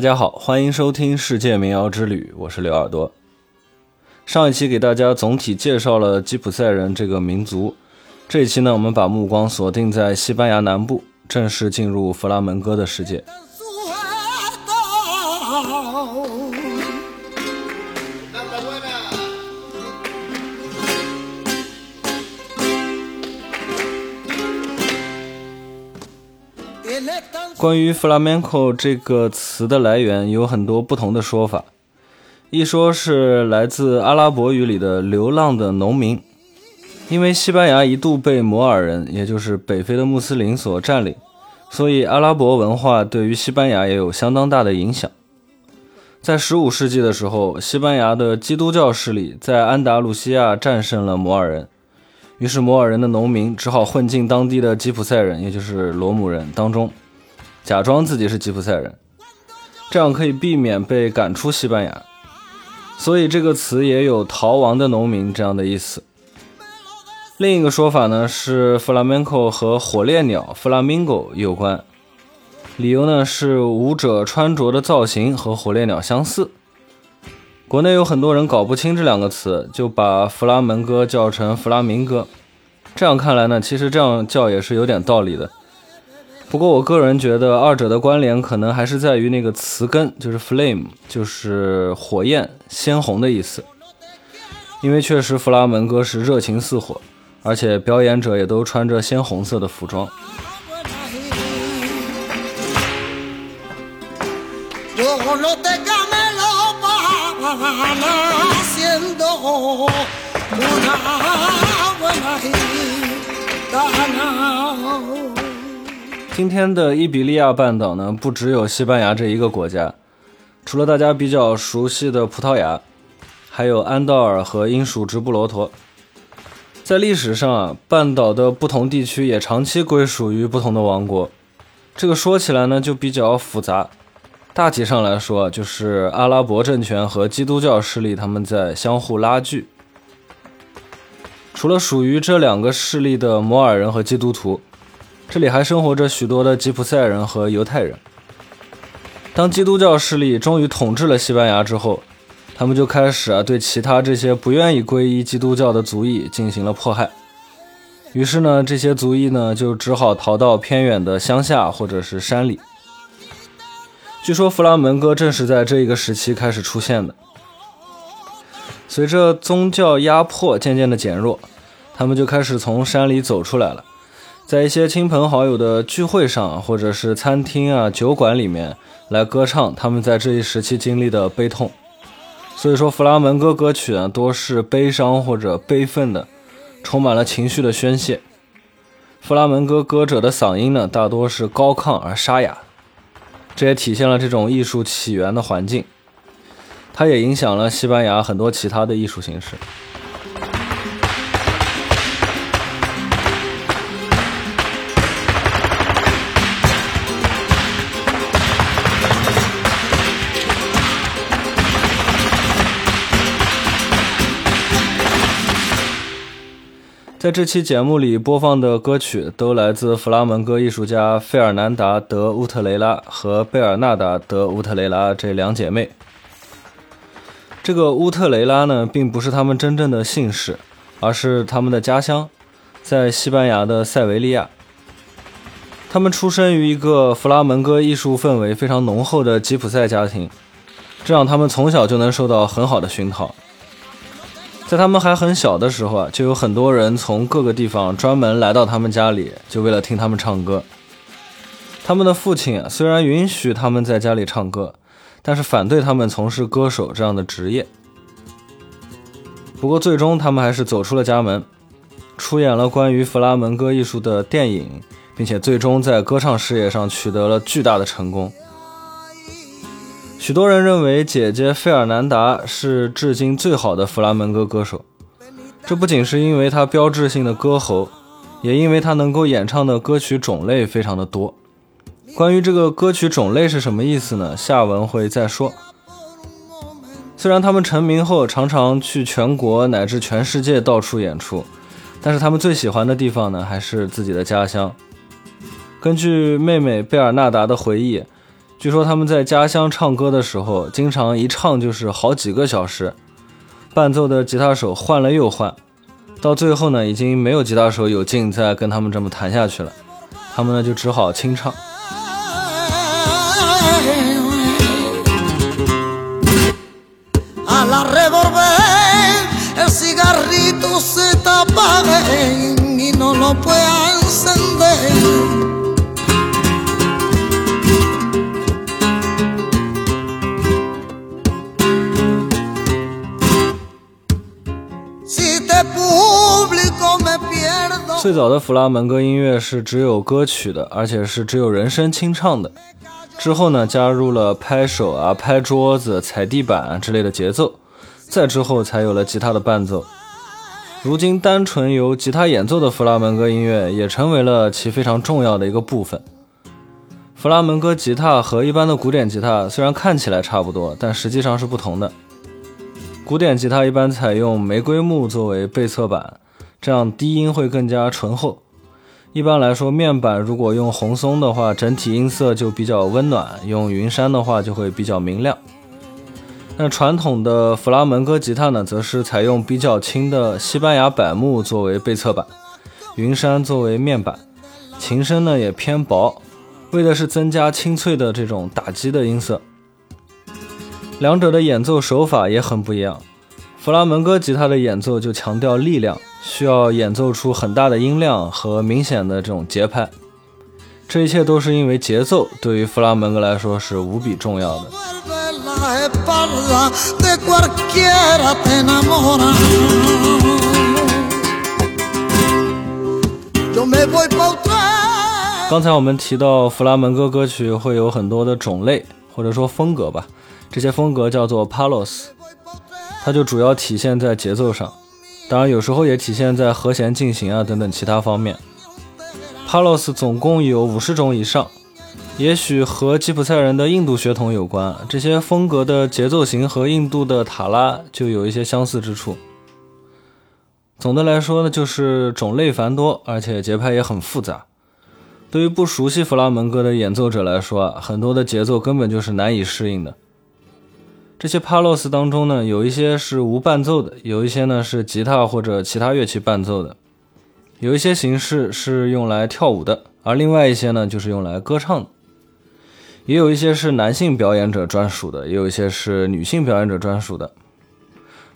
大家好，欢迎收听《世界民谣之旅》，我是刘耳朵。上一期给大家总体介绍了吉普赛人这个民族，这一期呢，我们把目光锁定在西班牙南部，正式进入弗拉门戈的世界。关于 flamenco 这个词的来源，有很多不同的说法。一说是来自阿拉伯语里的“流浪的农民”，因为西班牙一度被摩尔人，也就是北非的穆斯林所占领，所以阿拉伯文化对于西班牙也有相当大的影响。在15世纪的时候，西班牙的基督教势力在安达卢西亚战胜了摩尔人，于是摩尔人的农民只好混进当地的吉普赛人，也就是罗姆人当中。假装自己是吉普赛人，这样可以避免被赶出西班牙。所以这个词也有“逃亡的农民”这样的意思。另一个说法呢是，flamenco 和火烈鸟 （flamingo） 有关，理由呢是舞者穿着的造型和火烈鸟相似。国内有很多人搞不清这两个词，就把弗拉门戈叫成弗拉明戈。这样看来呢，其实这样叫也是有点道理的。不过，我个人觉得二者的关联可能还是在于那个词根，就是 flame，就是火焰、鲜红的意思。因为确实弗拉门戈是热情似火，而且表演者也都穿着鲜红色的服装。今天的伊比利亚半岛呢，不只有西班牙这一个国家，除了大家比较熟悉的葡萄牙，还有安道尔和英属直布罗陀。在历史上啊，半岛的不同地区也长期归属于不同的王国。这个说起来呢，就比较复杂。大体上来说，就是阿拉伯政权和基督教势力他们在相互拉锯。除了属于这两个势力的摩尔人和基督徒。这里还生活着许多的吉普赛人和犹太人。当基督教势力终于统治了西班牙之后，他们就开始啊对其他这些不愿意皈依基督教的族裔进行了迫害。于是呢，这些族裔呢就只好逃到偏远的乡下或者是山里。据说弗拉门戈正是在这一个时期开始出现的。随着宗教压迫渐渐的减弱，他们就开始从山里走出来了。在一些亲朋好友的聚会上，或者是餐厅啊、酒馆里面来歌唱他们在这一时期经历的悲痛。所以说，弗拉门戈歌曲呢，多是悲伤或者悲愤的，充满了情绪的宣泄。弗拉门戈歌者的嗓音呢，大多是高亢而沙哑，这也体现了这种艺术起源的环境。它也影响了西班牙很多其他的艺术形式。在这期节目里播放的歌曲都来自弗拉门戈艺术家费尔南达·德乌特雷拉和贝尔纳达·德乌特雷拉这两姐妹。这个乌特雷拉呢，并不是他们真正的姓氏，而是他们的家乡，在西班牙的塞维利亚。他们出生于一个弗拉门戈艺术氛围非常浓厚的吉普赛家庭，这让他们从小就能受到很好的熏陶。在他们还很小的时候啊，就有很多人从各个地方专门来到他们家里，就为了听他们唱歌。他们的父亲啊，虽然允许他们在家里唱歌，但是反对他们从事歌手这样的职业。不过最终他们还是走出了家门，出演了关于弗拉门戈艺术的电影，并且最终在歌唱事业上取得了巨大的成功。许多人认为姐姐费尔南达是至今最好的弗拉门戈歌手，这不仅是因为她标志性的歌喉，也因为她能够演唱的歌曲种类非常的多。关于这个歌曲种类是什么意思呢？下文会再说。虽然他们成名后常常去全国乃至全世界到处演出，但是他们最喜欢的地方呢，还是自己的家乡。根据妹妹贝尔纳达的回忆。据说他们在家乡唱歌的时候，经常一唱就是好几个小时，伴奏的吉他手换了又换，到最后呢，已经没有吉他手有劲再跟他们这么弹下去了，他们呢就只好清唱。最早的弗拉门戈音乐是只有歌曲的，而且是只有人声清唱的。之后呢，加入了拍手啊、拍桌子、踩地板之类的节奏，再之后才有了吉他的伴奏。如今，单纯由吉他演奏的弗拉门戈音乐也成为了其非常重要的一个部分。弗拉门戈吉他和一般的古典吉他虽然看起来差不多，但实际上是不同的。古典吉他一般采用玫瑰木作为背侧板，这样低音会更加醇厚。一般来说，面板如果用红松的话，整体音色就比较温暖；用云杉的话，就会比较明亮。那传统的弗拉门戈吉他呢，则是采用比较轻的西班牙柏木作为背侧板，云杉作为面板，琴身呢也偏薄，为的是增加清脆的这种打击的音色。两者的演奏手法也很不一样，弗拉门戈吉他的演奏就强调力量，需要演奏出很大的音量和明显的这种节拍。这一切都是因为节奏对于弗拉门戈来说是无比重要的。刚才我们提到弗拉门戈歌曲会有很多的种类或者说风格吧，这些风格叫做 palos，它就主要体现在节奏上，当然有时候也体现在和弦进行啊等等其他方面。palos 总共有五十种以上。也许和吉普赛人的印度血统有关，这些风格的节奏型和印度的塔拉就有一些相似之处。总的来说呢，就是种类繁多，而且节拍也很复杂。对于不熟悉弗拉门戈的演奏者来说啊，很多的节奏根本就是难以适应的。这些帕洛斯当中呢，有一些是无伴奏的，有一些呢是吉他或者其他乐器伴奏的，有一些形式是用来跳舞的，而另外一些呢就是用来歌唱的。也有一些是男性表演者专属的，也有一些是女性表演者专属的，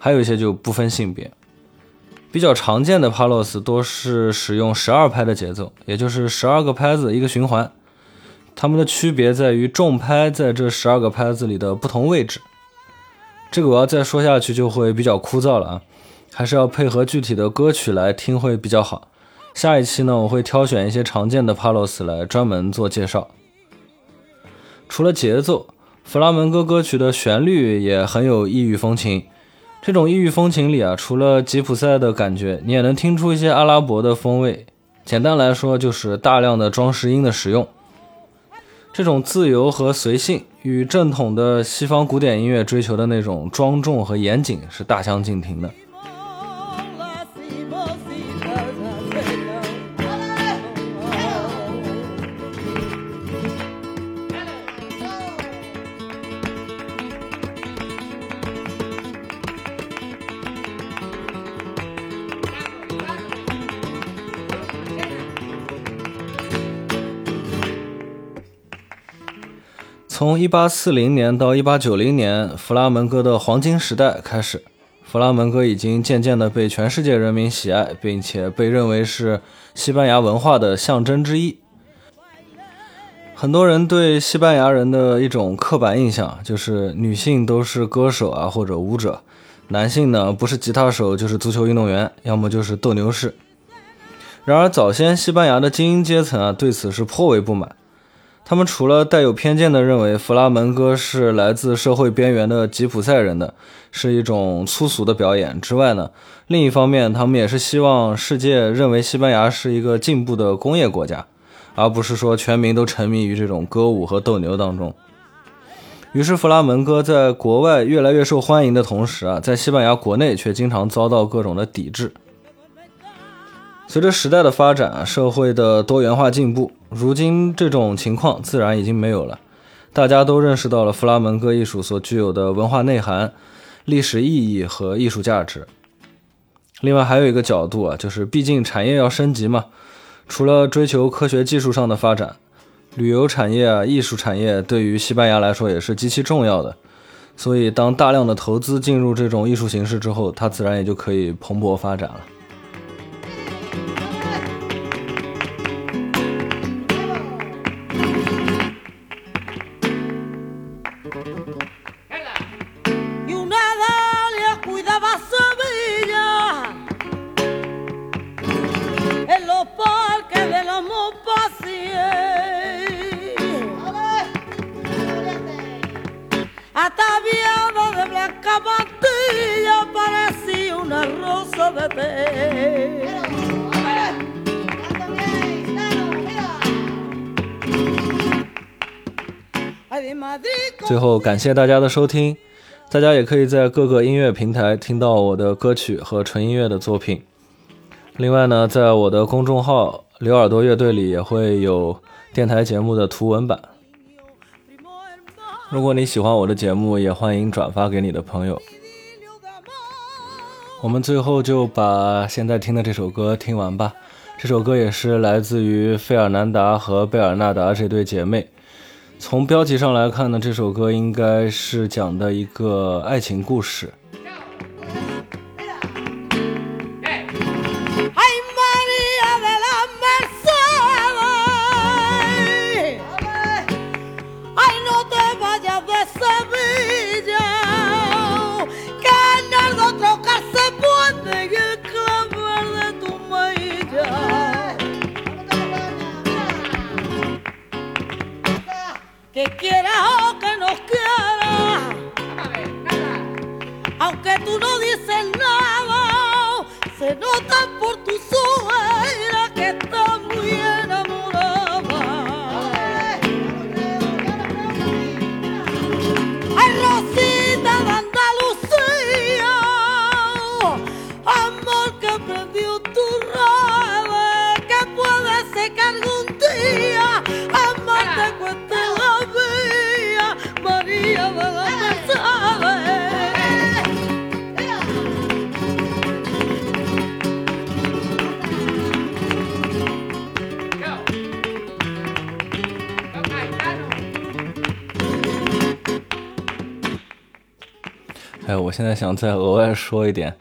还有一些就不分性别。比较常见的帕洛斯多是使用十二拍的节奏，也就是十二个拍子一个循环。它们的区别在于重拍在这十二个拍子里的不同位置。这个我要再说下去就会比较枯燥了啊，还是要配合具体的歌曲来听会比较好。下一期呢，我会挑选一些常见的帕洛斯来专门做介绍。除了节奏，弗拉门戈歌曲的旋律也很有异域风情。这种异域风情里啊，除了吉普赛的感觉，你也能听出一些阿拉伯的风味。简单来说，就是大量的装饰音的使用。这种自由和随性，与正统的西方古典音乐追求的那种庄重和严谨是大相径庭的。从一八四零年到一八九零年，弗拉门戈的黄金时代开始。弗拉门戈已经渐渐地被全世界人民喜爱，并且被认为是西班牙文化的象征之一。很多人对西班牙人的一种刻板印象就是女性都是歌手啊或者舞者，男性呢不是吉他手就是足球运动员，要么就是斗牛士。然而，早先西班牙的精英阶层啊对此是颇为不满。他们除了带有偏见的认为弗拉门戈是来自社会边缘的吉普赛人的，是一种粗俗的表演之外呢，另一方面，他们也是希望世界认为西班牙是一个进步的工业国家，而不是说全民都沉迷于这种歌舞和斗牛当中。于是，弗拉门戈在国外越来越受欢迎的同时啊，在西班牙国内却经常遭到各种的抵制。随着时代的发展，社会的多元化进步，如今这种情况自然已经没有了。大家都认识到了弗拉门戈艺术所具有的文化内涵、历史意义和艺术价值。另外还有一个角度啊，就是毕竟产业要升级嘛，除了追求科学技术上的发展，旅游产业啊、艺术产业对于西班牙来说也是极其重要的。所以，当大量的投资进入这种艺术形式之后，它自然也就可以蓬勃发展了。最后，感谢大家的收听。大家也可以在各个音乐平台听到我的歌曲和纯音乐的作品。另外呢，在我的公众号“刘耳朵乐队”里也会有电台节目的图文版。如果你喜欢我的节目，也欢迎转发给你的朋友。我们最后就把现在听的这首歌听完吧。这首歌也是来自于费尔南达和贝尔纳达这对姐妹。从标题上来看呢，这首歌应该是讲的一个爱情故事。哎，我现在想再额外说一点，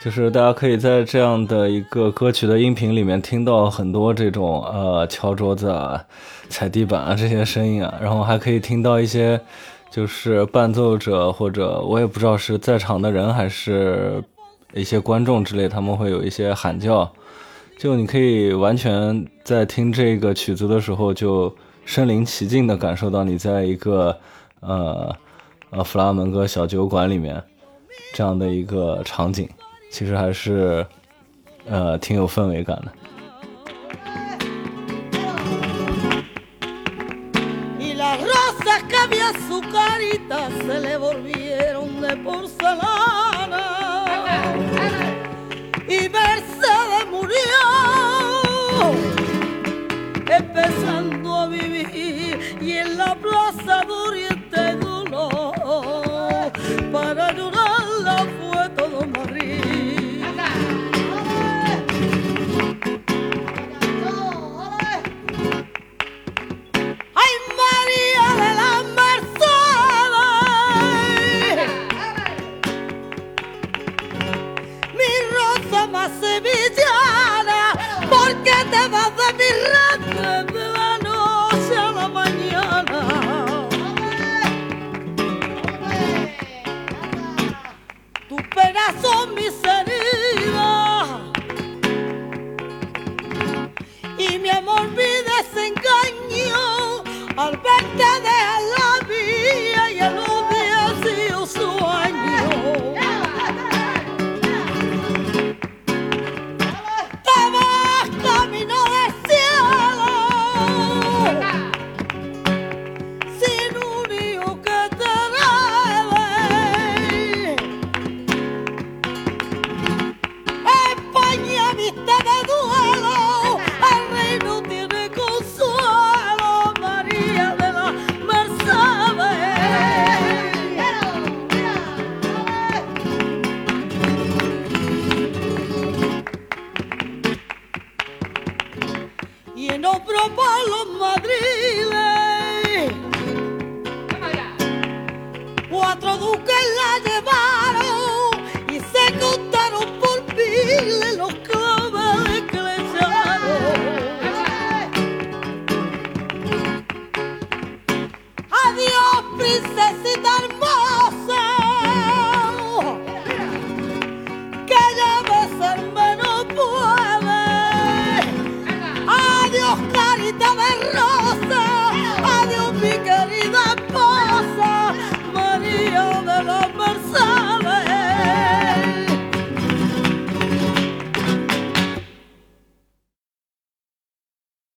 就是大家可以在这样的一个歌曲的音频里面听到很多这种呃敲桌子啊、踩地板啊这些声音啊，然后还可以听到一些就是伴奏者或者我也不知道是在场的人还是一些观众之类，他们会有一些喊叫，就你可以完全在听这个曲子的时候就身临其境的感受到你在一个呃。呃，弗拉门戈小酒馆里面这样的一个场景，其实还是呃挺有氛围感的。